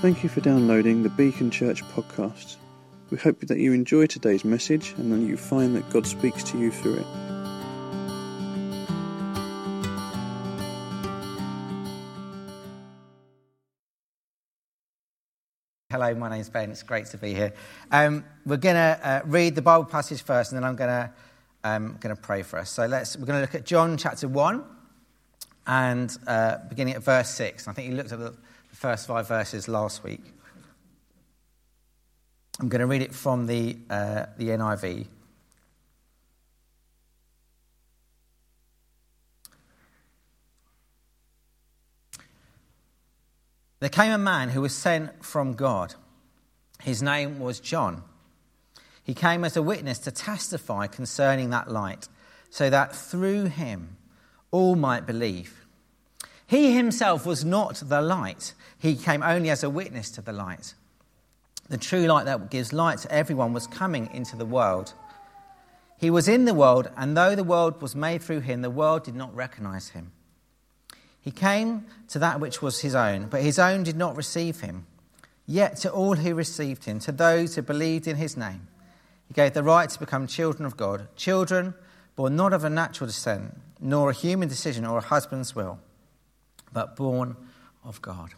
Thank you for downloading the Beacon Church podcast. We hope that you enjoy today's message and that you find that God speaks to you through it. Hello, my name's Ben. It's great to be here. Um, we're going to uh, read the Bible passage first, and then I'm going to um, to pray for us. So let's we're going to look at John chapter one, and uh, beginning at verse six. I think you looked at the first five verses last week. I'm going to read it from the uh, the NIV. There came a man who was sent from God. His name was John. He came as a witness to testify concerning that light, so that through him all might believe. He himself was not the light, he came only as a witness to the light. The true light that gives light to everyone was coming into the world. He was in the world, and though the world was made through him, the world did not recognize him. He came to that which was his own, but his own did not receive him. Yet to all who received him, to those who believed in his name, he gave the right to become children of God, children born not of a natural descent, nor a human decision or a husband's will, but born of God.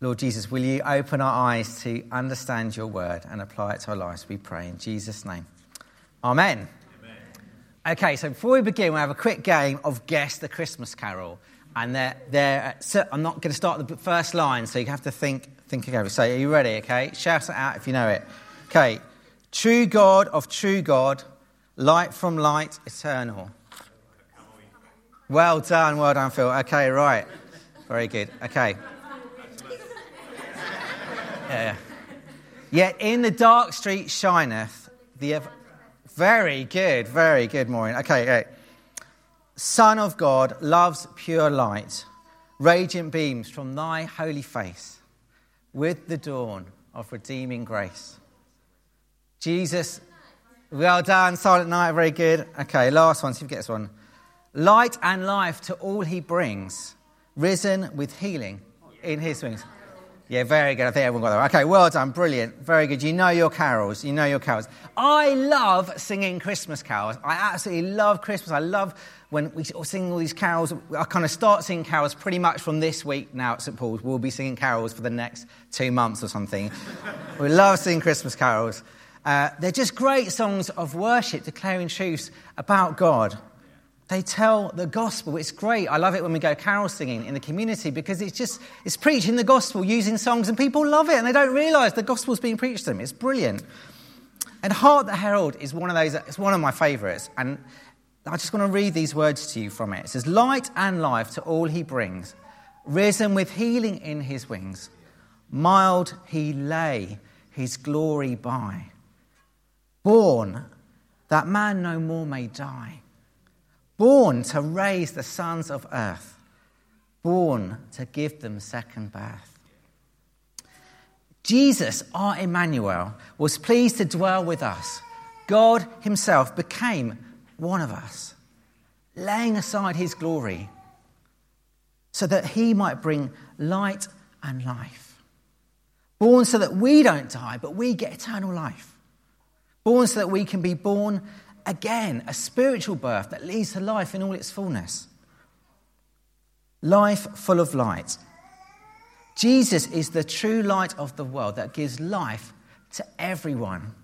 Lord Jesus, will you open our eyes to understand your word and apply it to our lives? We pray in Jesus' name. Amen. Amen. Okay, so before we begin, we have a quick game of Guess the Christmas Carol. And they're, they're, so I'm not going to start the first line, so you have to think, think again. So, are you ready? Okay, shout it out if you know it. Okay, true God of true God, light from light, eternal. Well done, well done, Phil. Okay, right. Very good. Okay. Yeah. Yet in the dark street shineth the. Ever- very good, very good, Maureen. Okay, okay. Son of God loves pure light, radiant beams from thy holy face, with the dawn of redeeming grace. Jesus, well done, Silent Night, very good. Okay, last one, see if you get this one. Light and life to all he brings, risen with healing in his wings. Yeah, very good. I think everyone got that. Okay, well done. Brilliant. Very good. You know your carols. You know your carols. I love singing Christmas carols. I absolutely love Christmas. I love when we sing all these carols. I kind of start singing carols pretty much from this week now at St. Paul's. We'll be singing carols for the next two months or something. we love singing Christmas carols. Uh, they're just great songs of worship, declaring truths about God. They tell the gospel. It's great. I love it when we go carol singing in the community because it's just, it's preaching the gospel using songs and people love it and they don't realize the gospel's being preached to them. It's brilliant. And Hark the Herald is one of those, it's one of my favorites. And I just want to read these words to you from it. It says, Light and life to all he brings, risen with healing in his wings. Mild he lay his glory by. Born that man no more may die born to raise the sons of earth, born to give them second birth. Jesus, our Emmanuel, was pleased to dwell with us. God Himself became one of us, laying aside His glory so that He might bring light and life. Born so that we don't die, but we get eternal life. Born so that we can be born again, a spiritual birth that leads to life in all its fullness. Life full of light. Jesus is the true light of the world that gives life to everyone.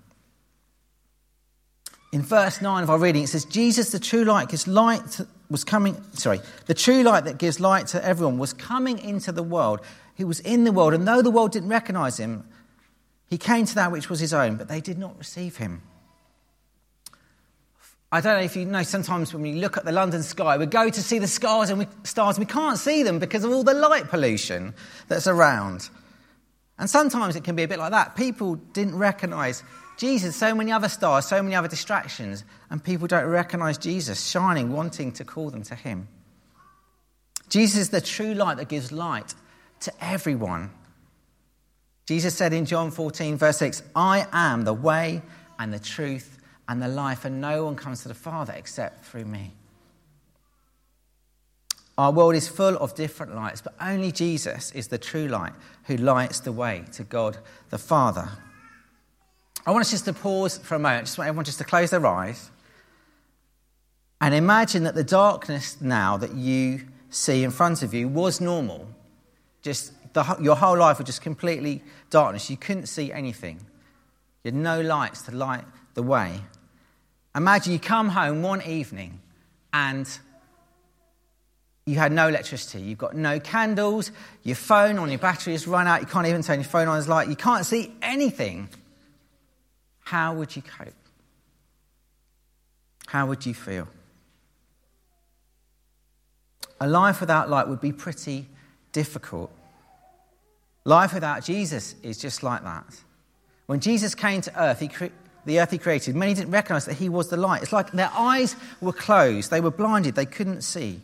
In verse 9 of our reading, it says, Jesus, the true light, gives light was coming, sorry, the true light that gives light to everyone was coming into the world. He was in the world, and though the world didn't recognize him, he came to that which was his own, but they did not receive him. I don't know if you know, sometimes when we look at the London sky, we go to see the stars and we, stars we can't see them because of all the light pollution that's around. And sometimes it can be a bit like that. People didn't recognize Jesus, so many other stars, so many other distractions, and people don't recognize Jesus shining, wanting to call them to Him. Jesus is the true light that gives light to everyone. Jesus said in John 14, verse 6, I am the way and the truth and the life, and no one comes to the Father except through me. Our world is full of different lights, but only Jesus is the true light who lights the way to God the Father. I want us just to pause for a moment. I just want everyone just to close their eyes and imagine that the darkness now that you see in front of you was normal. Just the, your whole life was just completely darkness. You couldn't see anything. You had no lights to light the way. Imagine you come home one evening and you had no electricity. You've got no candles. Your phone on your battery has run out. You can't even turn your phone on as light. You can't see anything. How would you cope? How would you feel? A life without light would be pretty difficult. Life without Jesus is just like that. When Jesus came to earth, he cre- the earth he created, many didn't recognize that he was the light. It's like their eyes were closed, they were blinded, they couldn't see.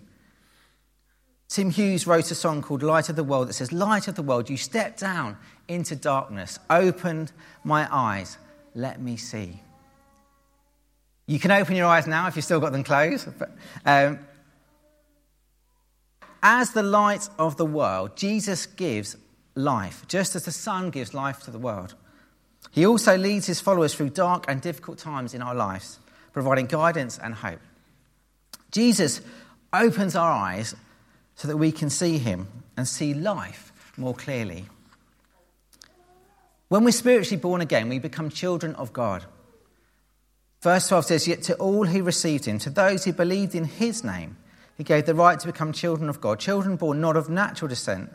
Tim Hughes wrote a song called Light of the World that says, Light of the world, you stepped down into darkness, opened my eyes, let me see. You can open your eyes now if you've still got them closed. Um, as the light of the world, Jesus gives life, just as the sun gives life to the world. He also leads his followers through dark and difficult times in our lives, providing guidance and hope. Jesus opens our eyes so that we can see him and see life more clearly. When we're spiritually born again, we become children of God. Verse 12 says, Yet to all who received him, to those who believed in his name, he gave the right to become children of God, children born not of natural descent,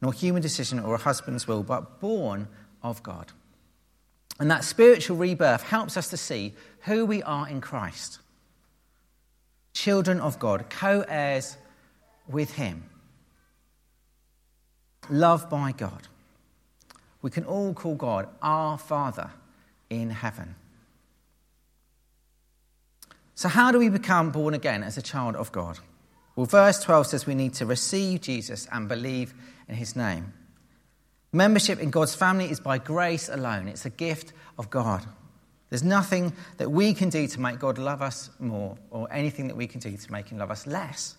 nor human decision or a husband's will, but born of God. And that spiritual rebirth helps us to see who we are in Christ. Children of God, co heirs with Him, loved by God. We can all call God our Father in heaven. So, how do we become born again as a child of God? Well, verse 12 says we need to receive Jesus and believe in his name. Membership in God's family is by grace alone, it's a gift of God. There's nothing that we can do to make God love us more, or anything that we can do to make him love us less.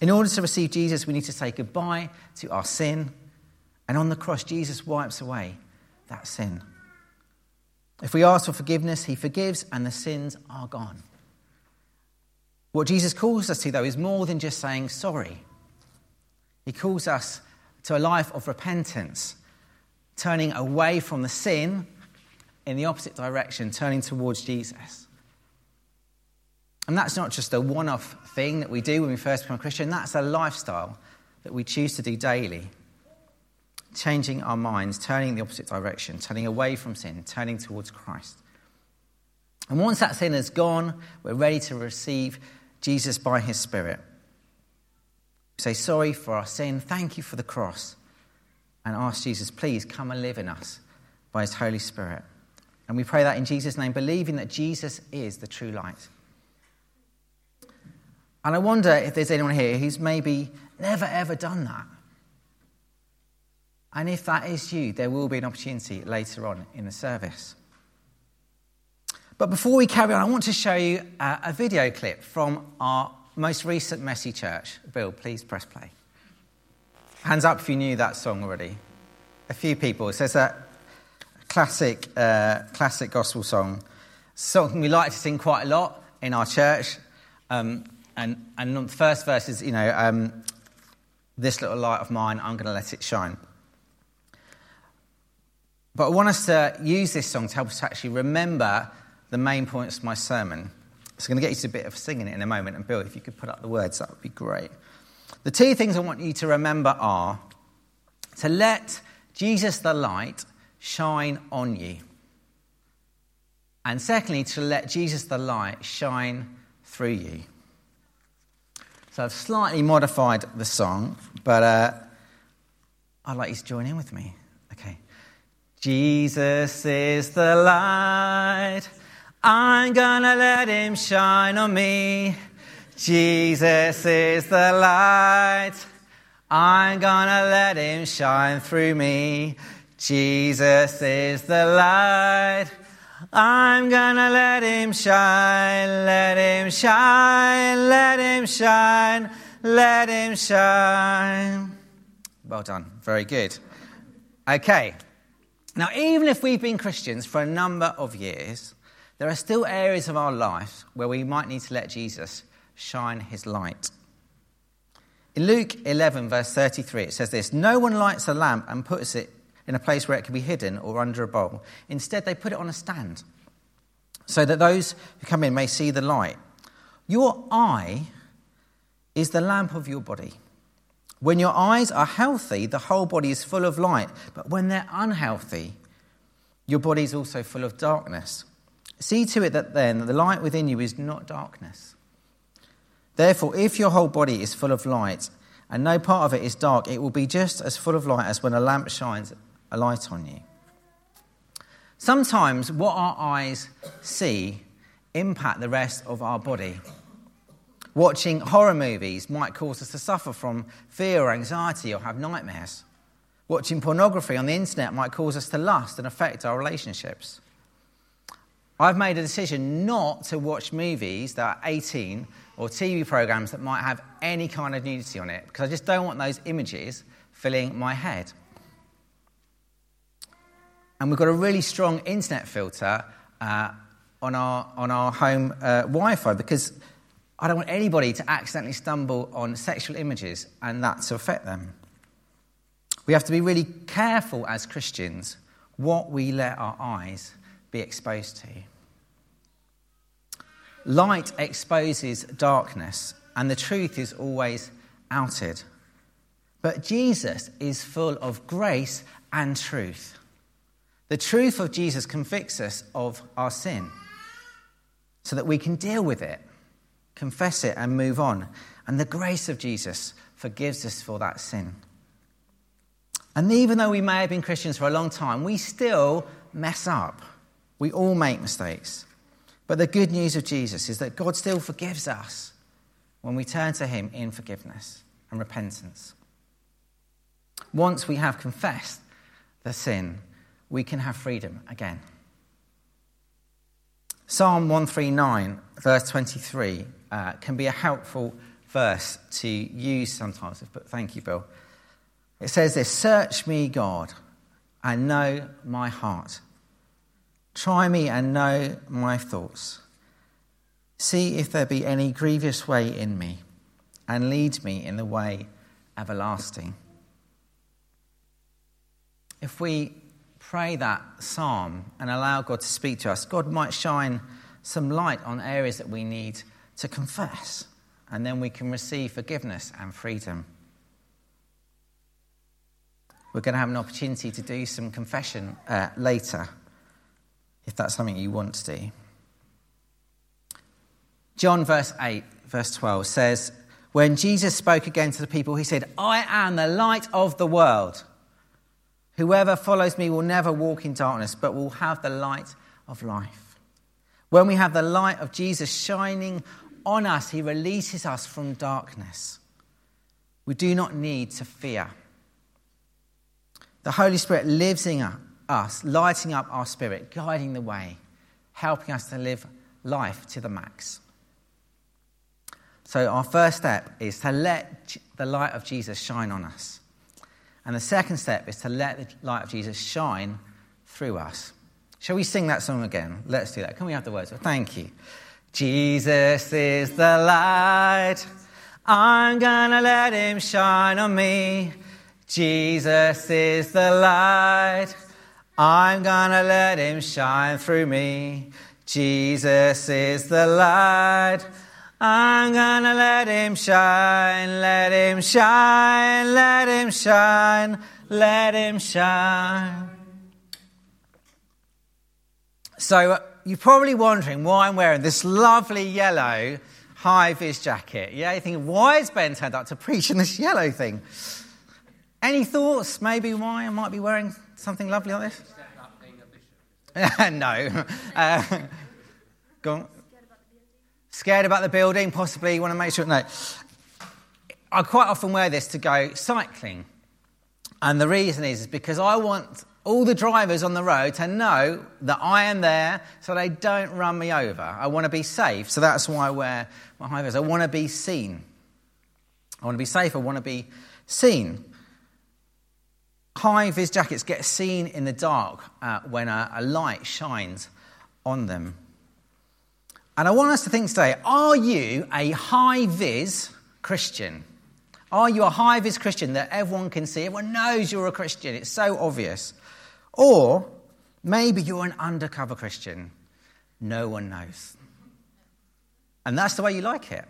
In order to receive Jesus, we need to say goodbye to our sin. And on the cross, Jesus wipes away that sin. If we ask for forgiveness, he forgives, and the sins are gone. What Jesus calls us to, though, is more than just saying sorry. He calls us to a life of repentance, turning away from the sin in the opposite direction, turning towards Jesus. And that's not just a one off thing that we do when we first become a Christian, that's a lifestyle that we choose to do daily. Changing our minds, turning the opposite direction, turning away from sin, turning towards Christ. And once that sin is gone, we're ready to receive Jesus by his Spirit. Say sorry for our sin, thank you for the cross, and ask Jesus, please come and live in us by his Holy Spirit. And we pray that in Jesus' name, believing that Jesus is the true light. And I wonder if there's anyone here who's maybe never ever done that. And if that is you, there will be an opportunity later on in the service. But before we carry on, I want to show you a, video clip from our most recent Messy Church. Bill, please press play. Hands up if you knew that song already. A few people. It says a classic, uh, classic gospel song. Something we like to sing quite a lot in our church. Um, and, and the first verse is, you know, um, this little light of mine, I'm going to let it shine. But I want us to use this song to help us actually remember the main points of my sermon. So I'm going to get you to a bit of singing it in a moment. And Bill, if you could put up the words, that would be great. The two things I want you to remember are to let Jesus the light shine on you. And secondly, to let Jesus the light shine through you. So I've slightly modified the song, but uh, I'd like you to join in with me. Okay. Jesus is the light I'm gonna let him shine on me. Jesus is the light. I'm gonna let him shine through me. Jesus is the light. I'm gonna let him shine, let him shine, let him shine, let him shine. Well done, very good. Okay, now even if we've been Christians for a number of years, there are still areas of our life where we might need to let Jesus shine his light. In Luke 11, verse 33, it says this No one lights a lamp and puts it in a place where it can be hidden or under a bowl. Instead, they put it on a stand so that those who come in may see the light. Your eye is the lamp of your body. When your eyes are healthy, the whole body is full of light. But when they're unhealthy, your body is also full of darkness. See to it that then the light within you is not darkness. Therefore, if your whole body is full of light and no part of it is dark, it will be just as full of light as when a lamp shines a light on you. Sometimes what our eyes see impact the rest of our body. Watching horror movies might cause us to suffer from fear or anxiety or have nightmares. Watching pornography on the internet might cause us to lust and affect our relationships. I've made a decision not to watch movies that are 18 or TV programs that might have any kind of nudity on it because I just don't want those images filling my head. And we've got a really strong internet filter uh, on, our, on our home uh, Wi Fi because I don't want anybody to accidentally stumble on sexual images and that to affect them. We have to be really careful as Christians what we let our eyes be exposed to. Light exposes darkness, and the truth is always outed. But Jesus is full of grace and truth. The truth of Jesus convicts us of our sin so that we can deal with it, confess it, and move on. And the grace of Jesus forgives us for that sin. And even though we may have been Christians for a long time, we still mess up. We all make mistakes. But the good news of Jesus is that God still forgives us when we turn to Him in forgiveness and repentance. Once we have confessed the sin, we can have freedom again. Psalm 139, verse 23, uh, can be a helpful verse to use sometimes. But thank you, Bill. It says this Search me, God, and know my heart. Try me and know my thoughts. See if there be any grievous way in me, and lead me in the way everlasting. If we pray that psalm and allow God to speak to us, God might shine some light on areas that we need to confess, and then we can receive forgiveness and freedom. We're going to have an opportunity to do some confession uh, later if that's something you want to do. John, verse 8, verse 12 says, When Jesus spoke again to the people, he said, I am the light of the world. Whoever follows me will never walk in darkness, but will have the light of life. When we have the light of Jesus shining on us, he releases us from darkness. We do not need to fear. The Holy Spirit lives in us, lighting up our spirit, guiding the way, helping us to live life to the max. So, our first step is to let the light of Jesus shine on us. And the second step is to let the light of Jesus shine through us. Shall we sing that song again? Let's do that. Can we have the words? Thank you. Jesus is the light. I'm gonna let him shine on me. Jesus is the light. I'm gonna let him shine through me. Jesus is the light. I'm gonna let him shine, let him shine, let him shine, let him shine. So, uh, you're probably wondering why I'm wearing this lovely yellow high vis jacket. Yeah, you think, why is Ben turned up to preach in this yellow thing? Any thoughts maybe why I might be wearing something lovely like this? no. Uh, go on. Scared about the building, possibly. You want to make sure. No. I quite often wear this to go cycling. And the reason is, is because I want all the drivers on the road to know that I am there so they don't run me over. I want to be safe, so that's why I wear my high vis. I want to be seen. I want to be safe, I want to be seen. High vis jackets get seen in the dark uh, when a, a light shines on them. And I want us to think today are you a high vis Christian? Are you a high vis Christian that everyone can see? Everyone knows you're a Christian. It's so obvious. Or maybe you're an undercover Christian. No one knows. And that's the way you like it.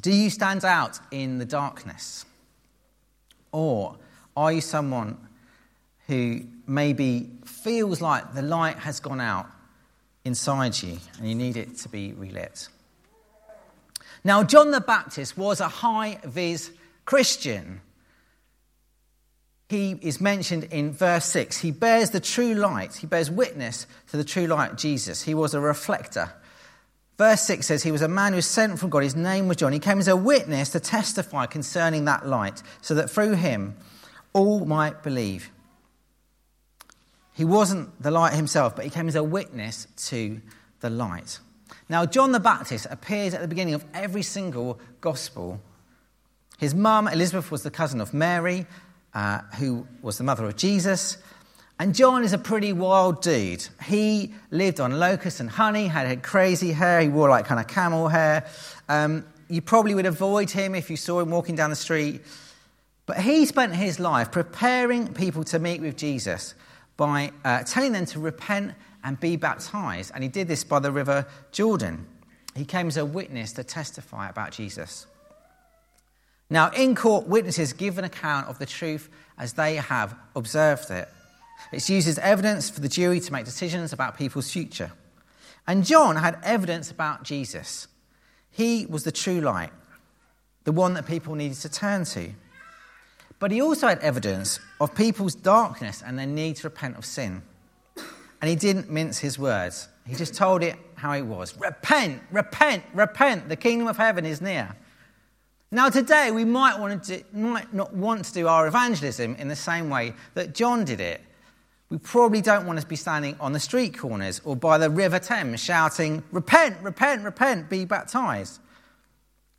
Do you stand out in the darkness? Or are you someone who maybe feels like the light has gone out inside you and you need it to be relit? Now, John the Baptist was a high vis Christian he is mentioned in verse 6. He bears the true light, he bears witness to the true light, Jesus. He was a reflector. Verse 6 says, He was a man who was sent from God. His name was John. He came as a witness to testify concerning that light, so that through him all might believe. He wasn't the light himself, but he came as a witness to the light. Now, John the Baptist appears at the beginning of every single gospel. His mum, Elizabeth, was the cousin of Mary uh, who was the mother of Jesus. And John is a pretty wild dude. He lived on locusts and honey, had, crazy hair, he wore like kind of camel hair. Um, you probably would avoid him if you saw him walking down the street. But he spent his life preparing people to meet with Jesus by uh, telling them to repent and be baptized. And he did this by the river Jordan. He came as a witness to testify about Jesus. Now, in court, witnesses give an account of the truth as they have observed it. It's used as evidence for the jury to make decisions about people's future. And John had evidence about Jesus. He was the true light, the one that people needed to turn to. But he also had evidence of people's darkness and their need to repent of sin. And he didn't mince his words, he just told it how it was Repent, repent, repent. The kingdom of heaven is near. Now, today we might, want to do, might not want to do our evangelism in the same way that John did it. We probably don't want to be standing on the street corners or by the River Thames shouting, Repent, repent, repent, be baptized.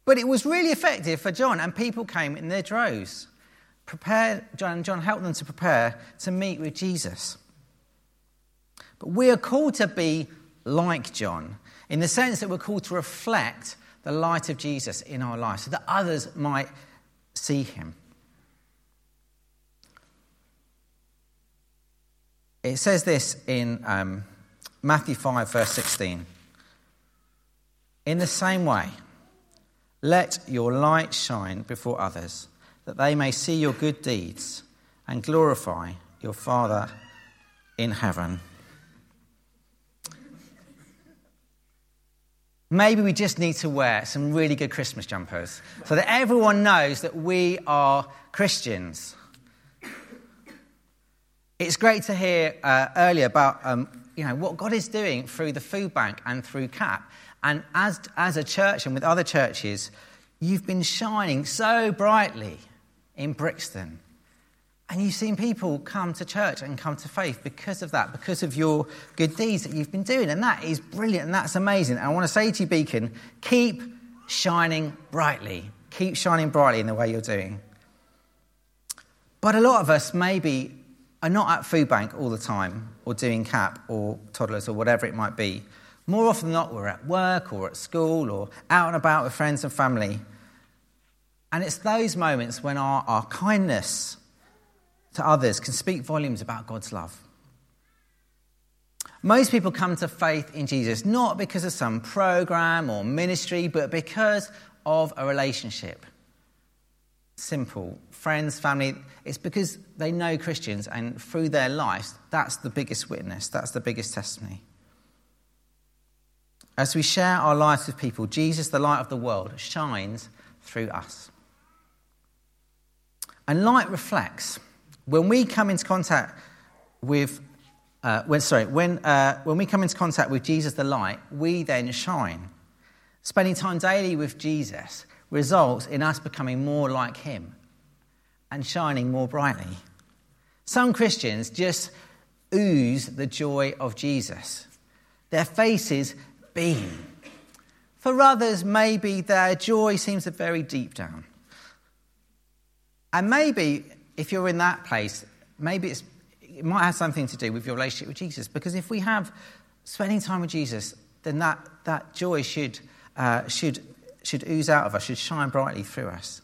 But it was really effective for John, and people came in their droves. Prepare, John, John helped them to prepare to meet with Jesus. But we are called to be like John in the sense that we're called to reflect the light of Jesus in our lives so that others might see him. It says this in um, Matthew 5, verse 16. In the same way, let your light shine before others, that they may see your good deeds and glorify your Father in heaven. Maybe we just need to wear some really good Christmas jumpers so that everyone knows that we are Christians. It's great to hear uh, earlier about um, you know, what God is doing through the food bank and through CAP. And as, as a church and with other churches, you've been shining so brightly in Brixton. And you've seen people come to church and come to faith because of that, because of your good deeds that you've been doing. And that is brilliant and that's amazing. And I want to say to you, Beacon, keep shining brightly. Keep shining brightly in the way you're doing. But a lot of us maybe are not at food bank all the time or doing CAP or toddlers or whatever it might be. More often than not, we're at work or at school or out and about with friends and family. And it's those moments when our, our kindness, to others can speak volumes about God's love. Most people come to faith in Jesus not because of some program or ministry, but because of a relationship. Simple. Friends, family. It's because they know Christians, and through their lives, that's the biggest witness, that's the biggest testimony. As we share our lives with people, Jesus, the light of the world, shines through us. And light reflects. When we come into contact with, uh, when, sorry, when, uh, when we come into contact with Jesus the light, we then shine. Spending time daily with Jesus results in us becoming more like him and shining more brightly. Some Christians just ooze the joy of Jesus. Their faces beam. For others, maybe their joy seems to very deep down. And maybe if you're in that place, maybe it might have something to do with your relationship with Jesus. Because if we have spending time with Jesus, then that, that joy should, uh, should, should ooze out of us, should shine brightly through us.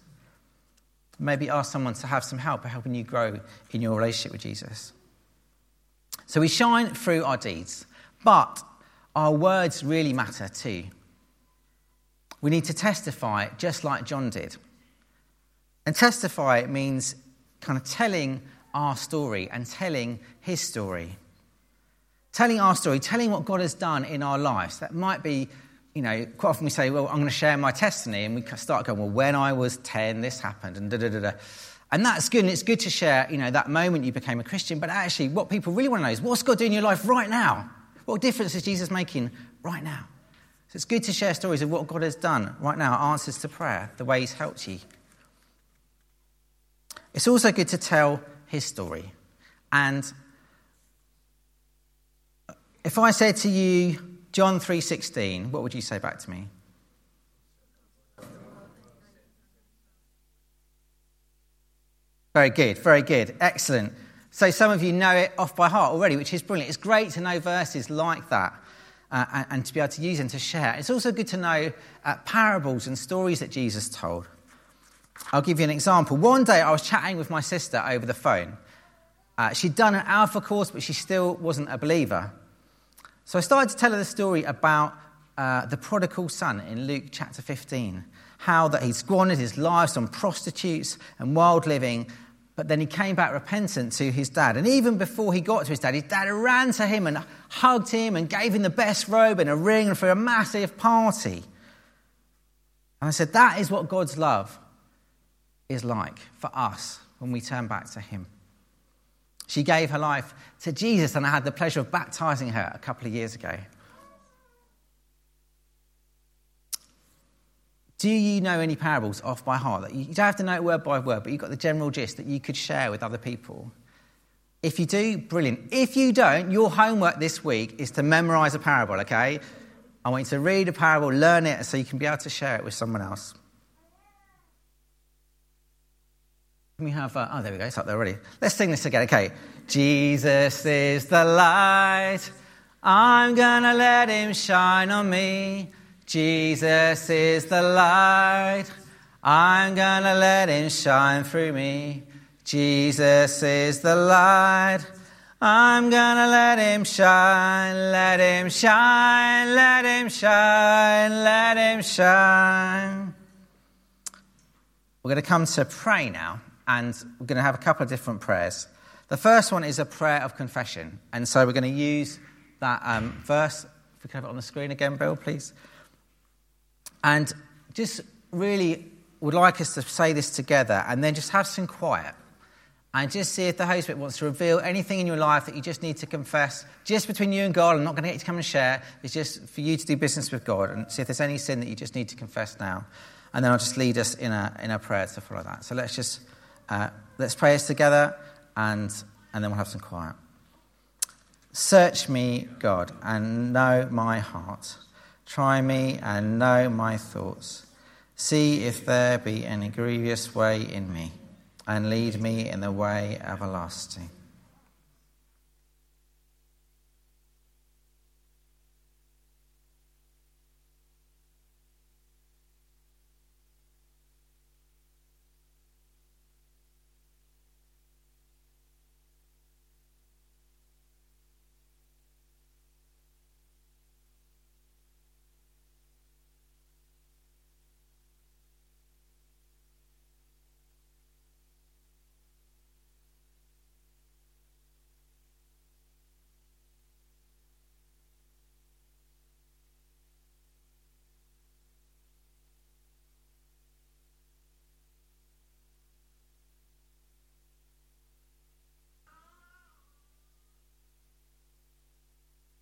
Maybe ask someone to have some help helping you grow in your relationship with Jesus. So we shine through our deeds, but our words really matter too. We need to testify just like John did. And testify means kind of telling our story and telling his story. Telling our story, telling what God has done in our lives. That might be, you know, quite often we say, well, I'm going to share my testimony, and we start going, well, when I was 10, this happened, and da da da da. And that's good, and it's good to share, you know, that moment you became a Christian. But actually, what people really want to know is what's God doing in your life right now? What difference is Jesus making right now? So it's good to share stories of what God has done right now, answers to prayer, the way He's helped you. It's also good to tell His story. And if I said to you, John 3:16, what would you say back to me? Very good, very good. Excellent. So some of you know it off by heart already, which is brilliant. It's great to know verses like that uh, and, and, to be able to use them to share. It's also good to know uh, parables and stories that Jesus told. I'll give you an example. One day I was chatting with my sister over the phone. Uh, she'd done an Alpha course, but she still wasn't a believer. So I started to tell her the story about uh, the prodigal son in Luke chapter 15. How that he squandered his lives on prostitutes and wild living but then he came back repentant to his dad. And even before he got to his dad, his dad ran to him and hugged him and gave him the best robe and a ring for a massive party. And I said, That is what God's love is like for us when we turn back to him. She gave her life to Jesus, and I had the pleasure of baptizing her a couple of years ago. Do you know any parables off by heart? You don't have to know it word by word, but you've got the general gist that you could share with other people. If you do, brilliant. If you don't, your homework this week is to memorize a parable, okay? I want you to read a parable, learn it, so you can be able to share it with someone else. We have, uh, oh, there we go, it's up there already. Let's sing this again, okay? Jesus is the light, I'm gonna let him shine on me. Jesus is the light. I'm gonna let him shine through me. Jesus is the light. I'm gonna let him shine, let him shine, let him shine, let him shine. We're to come to pray now, and we're going to have a couple of different prayers. The first one is a prayer of confession, and so we're going to use that um, verse. If we can have it on the screen again, Bill, please. And just really would like us to say this together and then just have some quiet and just see if the Holy Spirit wants to reveal anything in your life that you just need to confess just between you and God. I'm not going to get you to come and share. It's just for you to do business with God and see if there's any sin that you just need to confess now. And then I'll just lead us in a, in a prayer to follow that. So let's just, uh, let's pray this together and, and then we'll have some quiet. Search me, God, and know my heart. Try me and know my thoughts. See if there be any grievous way in me, and lead me in the way everlasting.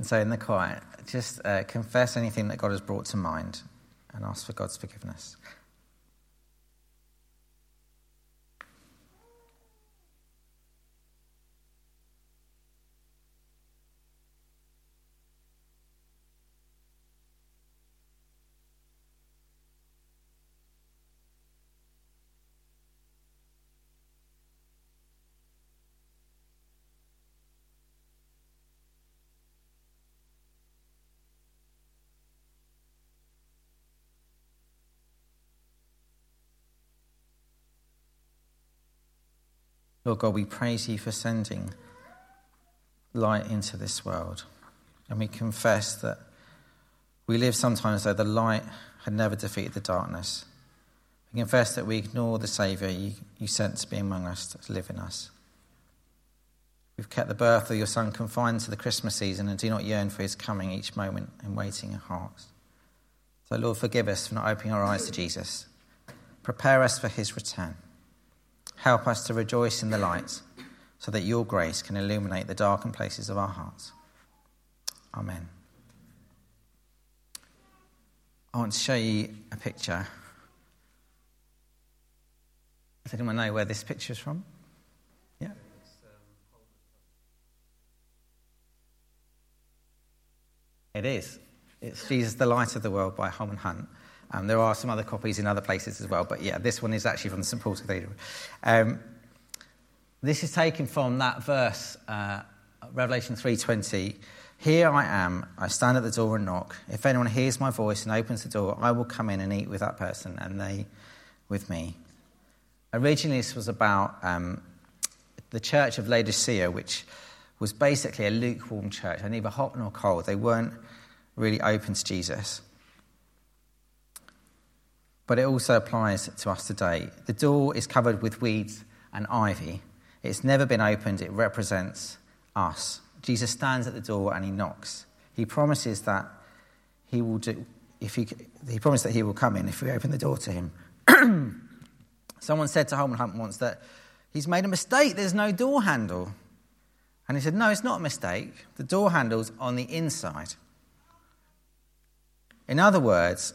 And so, in the quiet, just uh, confess anything that God has brought to mind and ask for God's forgiveness. Lord God, we praise you for sending light into this world. And we confess that we live sometimes as though the light had never defeated the darkness. We confess that we ignore the Saviour you, you sent to be among us, to live in us. We've kept the birth of your Son confined to the Christmas season and do not yearn for his coming each moment in waiting in hearts. So, Lord, forgive us for not opening our eyes to Jesus. Prepare us for his return. Help us to rejoice in the light so that your grace can illuminate the darkened places of our hearts. Amen. I want to show you a picture. Does anyone know where this picture is from? Yeah. It is. It's Jesus, the Light of the World by Holman Hunt. Um, there are some other copies in other places as well, but yeah, this one is actually from the St Paul's Cathedral. Um, this is taken from that verse, uh, Revelation 3:20. Here I am. I stand at the door and knock. If anyone hears my voice and opens the door, I will come in and eat with that person, and they with me. Originally, this was about um, the church of Laodicea, which was basically a lukewarm church, neither hot nor cold. They weren't really open to Jesus. But it also applies to us today. The door is covered with weeds and ivy. It's never been opened, it represents us. Jesus stands at the door and he knocks. He promises that he will do, if he, he promised that he will come in if we open the door to him. Someone said to Holman Hunt once that he's made a mistake, there's no door handle. And he said, No, it's not a mistake. The door handle's on the inside. In other words,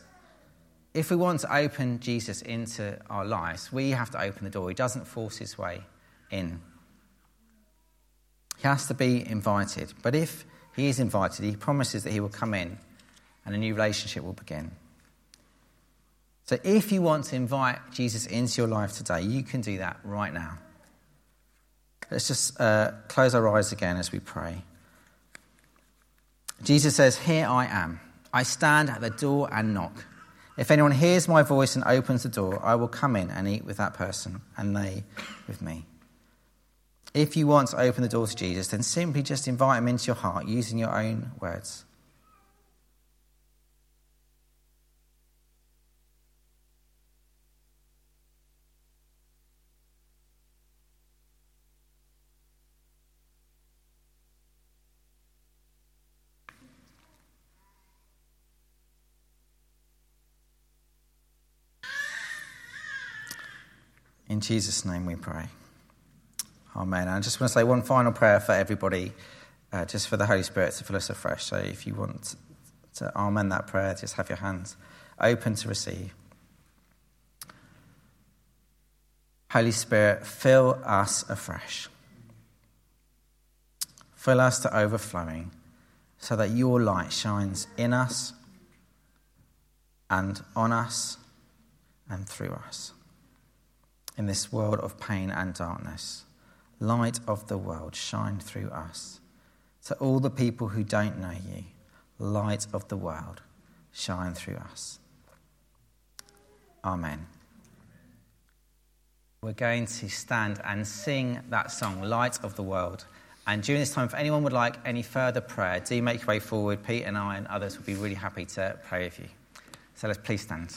if we want to open Jesus into our lives, we have to open the door. He doesn't force his way in. He has to be invited. But if he is invited, he promises that he will come in and a new relationship will begin. So if you want to invite Jesus into your life today, you can do that right now. Let's just uh, close our eyes again as we pray. Jesus says, Here I am. I stand at the door and knock. If anyone hears my voice and opens the door, I will come in and eat with that person, and they with me. If you want to open the door to Jesus, then simply just invite him into your heart using your own words. In Jesus' name we pray. Amen. I just want to say one final prayer for everybody, uh, just for the Holy Spirit to fill us afresh. So if you want to amen that prayer, just have your hands open to receive. Holy Spirit, fill us afresh. Fill us to overflowing so that your light shines in us and on us and through us in this world of pain and darkness. Light of the world, shine through us. To all the people who don't know you, light of the world, shine through us. Amen. We're going to stand and sing that song, Light of the World. And during this time, if anyone would like any further prayer, do make your way forward. Pete and I and others would be really happy to pray with you. So let's please stand.